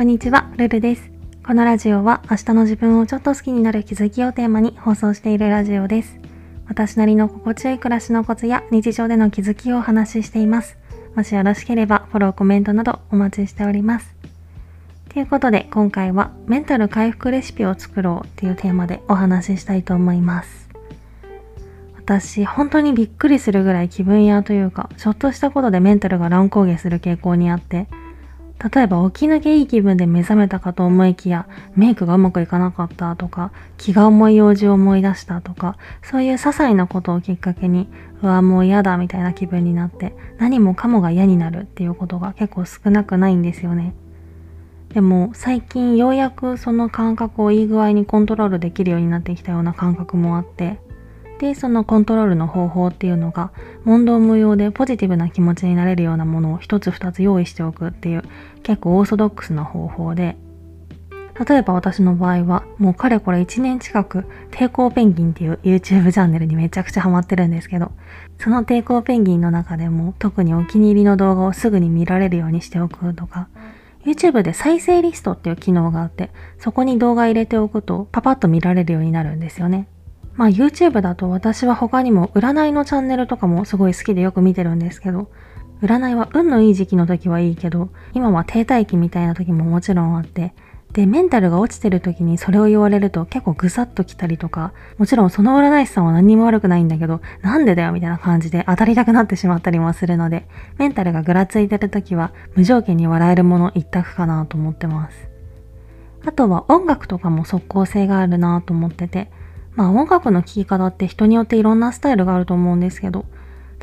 こんにちは、ルルです。このラジオは明日の自分をちょっと好きになる気づきをテーマに放送しているラジオです。私なりの心地よい暮らしのコツや日常での気づきをお話ししています。もしよろしければフォロー、コメントなどお待ちしております。ということで今回はメンタル回復レシピを作ろうっていうテーマでお話ししたいと思います。私、本当にびっくりするぐらい気分屋というか、ちょっとしたことでメンタルが乱高下する傾向にあって、例えば起き抜けいい気分で目覚めたかと思いきや、メイクがうまくいかなかったとか、気が重い用事を思い出したとか、そういう些細なことをきっかけに、うわ、もう嫌だみたいな気分になって、何もかもが嫌になるっていうことが結構少なくないんですよね。でも最近ようやくその感覚をいい具合にコントロールできるようになってきたような感覚もあって、で、そのコントロールの方法っていうのが、問答無用でポジティブな気持ちになれるようなものを一つ二つ用意しておくっていう結構オーソドックスな方法で、例えば私の場合は、もうかれこれ1年近く、抵抗ペンギンっていう YouTube チャンネルにめちゃくちゃハマってるんですけど、その抵抗ペンギンの中でも特にお気に入りの動画をすぐに見られるようにしておくとか、YouTube で再生リストっていう機能があって、そこに動画入れておくとパパッと見られるようになるんですよね。まあ YouTube だと私は他にも占いのチャンネルとかもすごい好きでよく見てるんですけど、占いは運のいい時期の時はいいけど、今は停滞期みたいな時ももちろんあって、で、メンタルが落ちてる時にそれを言われると結構ぐさっときたりとか、もちろんその占い師さんは何にも悪くないんだけど、なんでだよみたいな感じで当たりたくなってしまったりもするので、メンタルがぐらついてる時は無条件に笑えるもの一択かなと思ってます。あとは音楽とかも即効性があるなと思ってて、まあ音楽の聴き方って人によっていろんなスタイルがあると思うんですけど、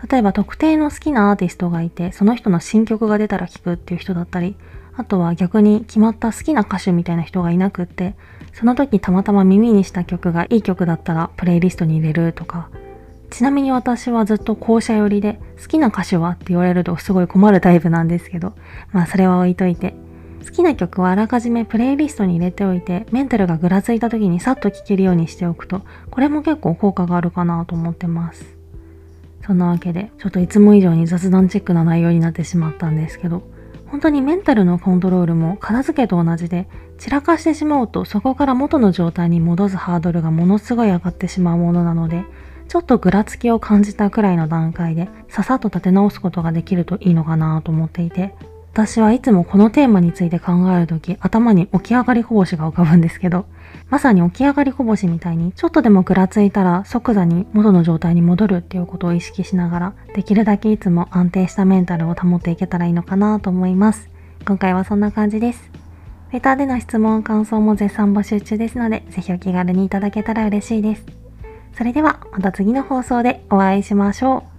例えば特定の好きなアーティストがいて、その人の新曲が出たら聴くっていう人だったり、あとは逆に決まった好きな歌手みたいな人がいなくって、その時たまたま耳にした曲がいい曲だったらプレイリストに入れるとか、ちなみに私はずっと後者寄りで、好きな歌手はって言われるとすごい困るタイプなんですけど、まあそれは置いといて、好きな曲はあらかじめプレイリストに入れておいて、メンタルがぐらついた時にさっと聴けるようにしておくと、これも結構効果があるかなと思ってます。そんなわけで、ちょっといつも以上に雑談チェックな内容になってしまったんですけど、本当にメンタルのコントロールも片付けと同じで、散らかしてしまうとそこから元の状態に戻すハードルがものすごい上がってしまうものなので、ちょっとぐらつきを感じたくらいの段階で、ささっと立て直すことができるといいのかなと思っていて、私はいつもこのテーマについて考えるとき、頭に起き上がりこぼしが浮かぶんですけど、まさに起き上がりこぼしみたいに、ちょっとでもぐらついたら即座に元の状態に戻るっていうことを意識しながら、できるだけいつも安定したメンタルを保っていけたらいいのかなと思います。今回はそんな感じです。レターでの質問、感想も絶賛募集中ですので、ぜひお気軽にいただけたら嬉しいです。それでは、また次の放送でお会いしましょう。